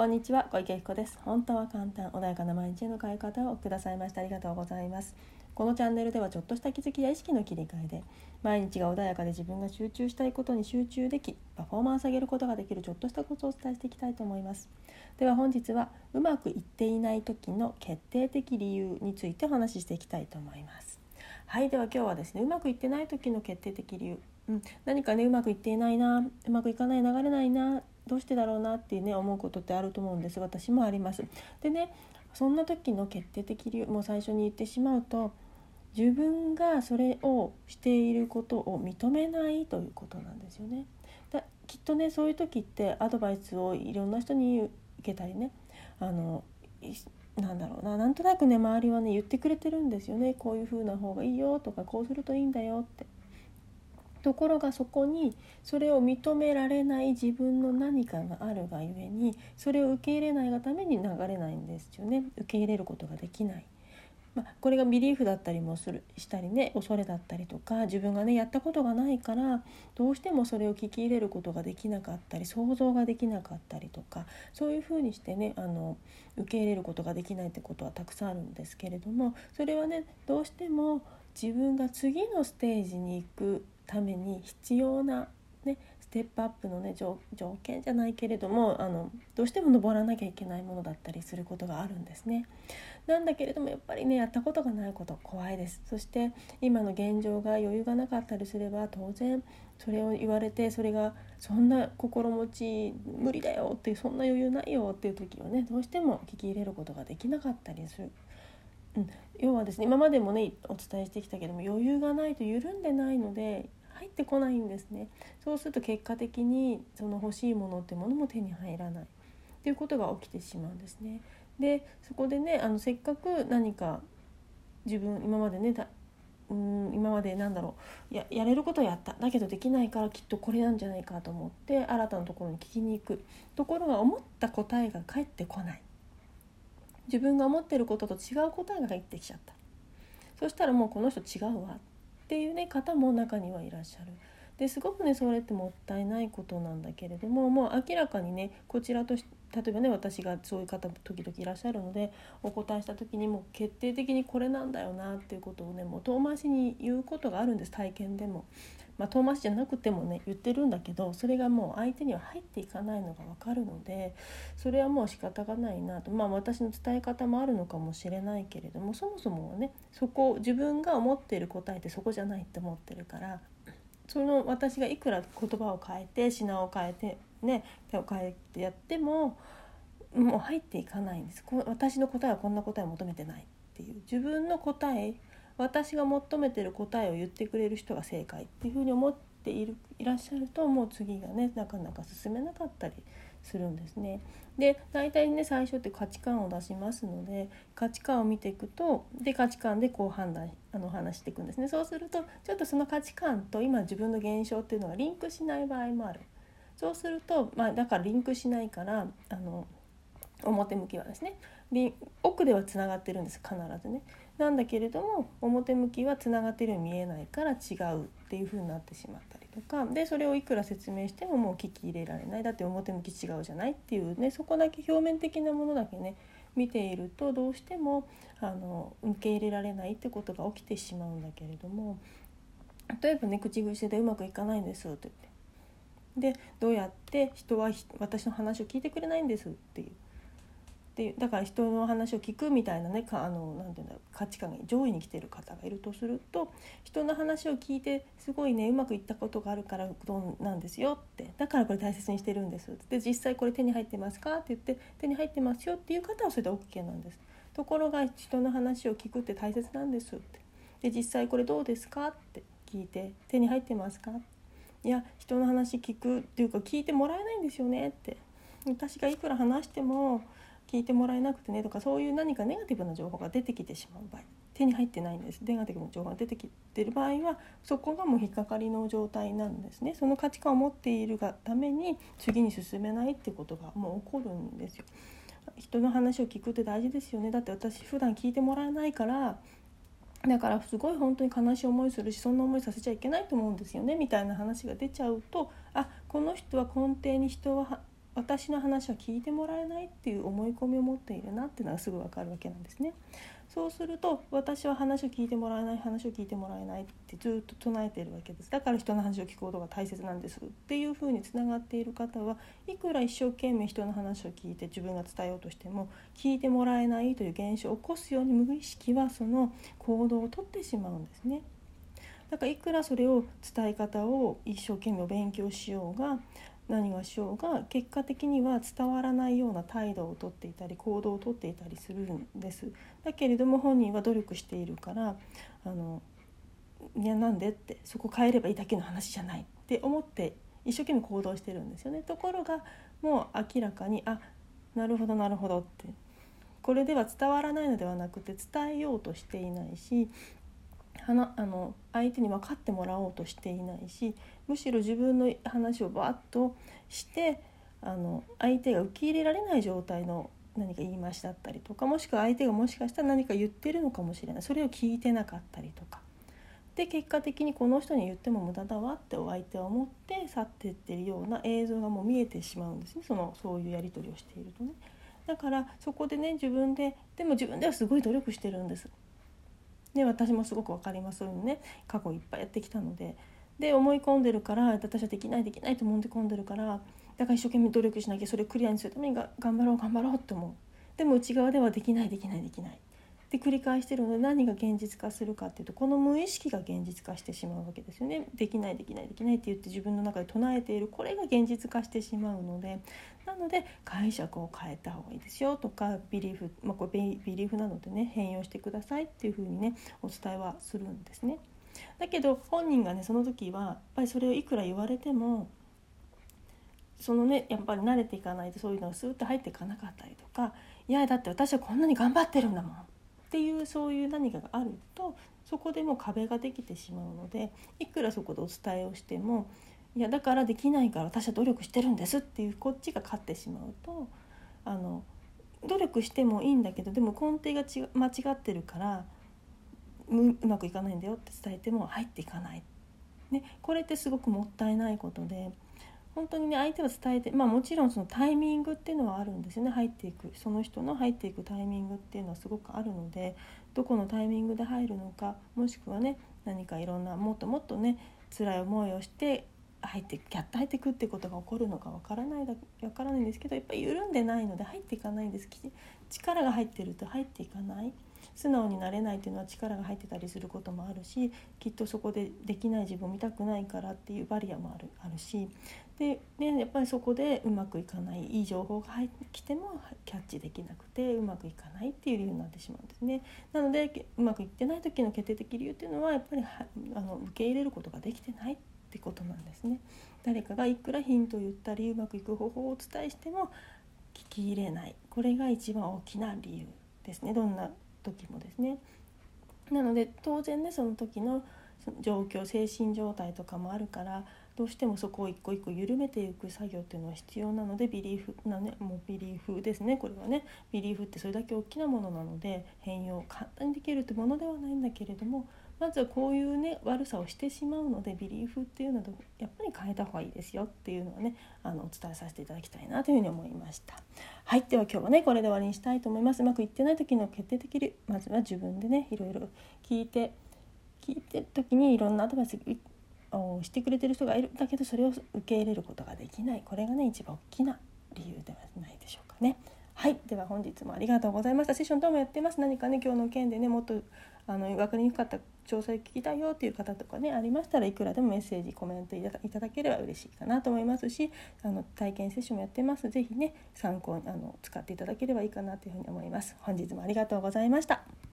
こんにちは小池彦です。本当は簡単穏やかな毎日への変え方をくださいましてありがとうございます。このチャンネルではちょっとした気づきや意識の切り替えで毎日が穏やかで自分が集中したいことに集中できパフォーマンス上げることができるちょっとしたコツをお伝えしていきたいと思います。では本日はうまくいっていない時の決定的理由についてお話ししていきたいと思います。はいでは今日はですねうまくいってない時の決定的理由。うん、何かねうまくいっていないなうまくいかない流れないなどうしてだろうなっていうね思うことってあると思うんです私もあります。でねそんな時の決定的理由も最初に言ってしまうと自分がそれをしていることを認めないということなんですよね。だきっとねそういう時ってアドバイスをいろんな人に受けたりねあのなんだろうななんとなくね周りはね言ってくれてるんですよねこういう風な方がいいよとかこうするといいんだよって。ところがそこにそれを認められない自分の何かがあるがゆえにそれを受け入れないがために流れないんですよね受け入れることができない。まあ、これがビリーフだったりもするしたりね恐れだったりとか自分がねやったことがないからどうしてもそれを聞き入れることができなかったり想像ができなかったりとかそういうふうにしてねあの受け入れることができないってことはたくさんあるんですけれどもそれはねどうしても自分が次のステージに行くために必要な、ね、ステップアップの、ね、条件じゃないけれどもあのどうしても登らなきゃいけないものだったりすることがあるんですね。なんだけれどもやっぱりねやったことがないこと怖いです。そして今の現状が余裕がなかったりすれば当然それを言われてそれがそんな心持ち無理だよっていうそんな余裕ないよっていう時はねどうしても聞き入れることができなかったりする。うん、要はですね今までもねお伝えしてきたけども余裕がないと緩んでないので入ってこないんですね。そうすると結果的にその欲しいものってものも手に入らないっていうことが起きてしまうんですね。でそこでねあのせっかく何か自分今までねうん今までなんだろうややれることやった。だけどできないからきっとこれなんじゃないかと思って新たなところに聞きに行くところが思った答えが返ってこない。自分が思ってることと違う答えが入ってきちゃった。そしたらもうこの人違うわ。っていうね方も中にはいらっしゃる。ですごくねそれってもったいないことなんだけれどももう明らかにねこちらとし例えばね私がそういう方時々いらっしゃるのでお答えした時にも決定的にこれなんだよなっていうことをねもう遠回しに言うことがあるんです体験でも。まあ、遠回しじゃなくてもね言ってるんだけどそれがもう相手には入っていかないのが分かるのでそれはもう仕方がないなとまあ私の伝え方もあるのかもしれないけれどもそもそもはねそこ自分が思っている答えってそこじゃないって思ってるからその私がいくら言葉を変えて品を変えてね手を変えてやってももう入っていかないんですこ私の答えはこんな答えを求めてないっていう自分の答え私が求めてる答えを言ってくれる人が正解っていうふうに思っているいらっしゃるともう次がねなかなか進めなかったりするんですね。で大体ね最初って価値観を出しますので価値観を見ていくとで価値観でこう判断あの話していくんですね。そうするとちょっとその価値観と今自分の現象っていうのがリンクしない場合もある。そうすると、まあ、だからリンクしないからあの表向きはですね。奥ではつながってるんです必ずね。なんだけれども表向きはつながってるように見えないから違うっていう風になってしまったりとか。でそれをいくら説明してももう聞き入れられない。だって表向き違うじゃないっていうね。そこだけ表面的なものだけね見ているとどうしてもあの受け入れられないってことが起きてしまうんだけれども。例えばね口癖でうまくいかないんですって言ってでどうやって人は私の話を聞いてくれないんですっていう。でだから人の話を聞くみたいなねかあのなていうんだろう価値観が上位に来てる方がいるとすると人の話を聞いてすごいねうまくいったことがあるからどうなんですよって。だからこれ大切にしてるんですで実際これ手に入ってますか？って言って手に入ってますよっていう方はそれで OK なんです。ところが人の話を聞くって大切なんですって。で実際これどうですか？って聞いて手に入ってますか？いや人の話聞くっていうか聞いてもらえないんですよねって。私がいくら話しても聞いてもらえなくてねとかそういう何かネガティブな情報が出てきてしまう場合手に入ってないんです。ネガティブな情報が出てきてる場合はそこがもう引っかかりの状態なんですね。その価値観を持っているがために次に進めないってことがもう起こるんですよ。人の話を聞くって大事ですよね。だって私普段聞いてもらえないからだからすごい本当に悲しい思いするしそんな思いさせちゃいけないと思うんですよねみたいな話が出ちゃうとあこの人は根底に人は私の話は聞いてもらえないっていう思い込みを持っているなっていうのがすぐ分かるわけなんですね。そうすると私は話を聞いてもらえない話を聞いてもらえないってずっと唱えているわけですだから人の話を聞くことが大切なんですっていうふうにつながっている方はいくら一生懸命人の話を聞いて自分が伝えようとしても聞いてもらえないという現象を起こすように無意識はその行動をとってしまうんですね。だからいくらそれを伝え方を一生懸命勉強しようが何がしようが結果的には伝わらないような態度をとっていたり行動をとっていたりするんです。だけれども本人は努力しているからあのいやなんでってそこ変えればいいだけの話じゃないって思って一生懸命行動してるんですよね。ところがもう明らかにあなるほどなるほどって。これでは伝わらないのではなくて伝えようとしていないしあの相手に分かってもらおうとしていないしむしろ自分の話をバッとしてあの相手が受け入れられない状態の何か言い回しだったりとかもしくは相手がもしかしたら何か言ってるのかもしれないそれを聞いてなかったりとかで結果的にこの人に言っても無駄だわってお相手は思って去っていってるような映像がもう見えてしまうんですねそのそういうやり取りをしているとね。だからそこでね自分ででも自分ではすごい努力してるんです。で私もすごく分かります。そういうのね過去いっぱいやってきたので。で思い込んでるから私はできないできないと思い込んでるからだから一生懸命努力しなきゃそれをクリアにするためにが頑張ろう頑張ろうって思う。でも内側ではできないできないできない。で繰り返してるので何が現実化するかっていうとこの無意識が現実化してしまうわけですよね。できないできないできないって言って自分の中で唱えている。これが現実化してしまうのでなので解釈を変えた方がいいですよとかビリーフ、まあ、これビリーフなのでね変容してくださいっていうふうにねお伝えはするんですね。だけど本人がねその時はやっぱりそれをいくら言われてもそのねやっぱり慣れていかないとそういうのがスーッと入っていかなかったりとかいやだって私はこんなに頑張ってるんだもん。っていうそういう何かがあるとそこでもう壁ができてしまうのでいくらそこでお伝えをしてもいやだからできないから私は努力してるんですっていうこっちが勝ってしまうとあの努力してもいいんだけどでも根底がち間違ってるからうまくいかないんだよって伝えても入っていかない、ね、これってすごくもったいないことで本当にね相手は伝えてまあもちろんそのタイミングっていうのはあるんですよね入っていくその人の入っていくタイミングっていうのはすごくあるのでどこのタイミングで入るのかもしくはね何かいろんなもっともっとね辛い思いをして入ってキャッと入っていくってことが起こるのかわからないだわからないんですけどやっぱり緩んでないので入っていかないんです力が入ってると入っていかない。素直になれないっていうのは力が入ってたりすることもあるしきっとそこでできない自分を見たくないからっていうバリアもあるあるしででやっぱりそこでうまくいかないいい情報が入ってきてもキャッチできなくてうまくいかないっていう理由になってしまうんですね。なのでうまくいってない時の決定的理由っていうのはやっぱりあの受け入れることができてないってことなんですね。誰かがいくらヒントを言ったりうまくいく方法をお伝えしても聞き入れないこれが一番大きな理由ですねどんな時もですね。なので当然ねその時の状況精神状態とかもあるからどうしてもそこを一個一個緩めていく作業っていうのは必要なのでビリーフなねもうビリーフですねこれはねビリーフってそれだけ大きなものなので変容簡単にできるってものではないんだけれどもまずはこういうね悪さをしてしまうのでビリーフっていうのはやっぱり変えた方がいいですよっていうのはねあのお伝えさせていただきたいなというふうに思いましたはいでは今日はねこれで終わりにしたいと思います。うまくいってない時の決定的にまずは自分でねいろいろ聞いて聞いてる時にいろんなアドバイスをしてくれてる人がいる。んだけどそれを受け入れることができない。これがね一番大きな理由ではないでしょうかね。はいでは本日もありがとうございました。セッションどうもやってます。何かね今日の件でねもっとあの分かりにくかった詳細聞きたいよっていう方とかねありましたらいくらでもメッセージコメントいただければ嬉しいかなと思いますしあの体験セッションもやってます。是非ね参考にあの使っていただければいいかなというふうに思います。本日もありがとうございました。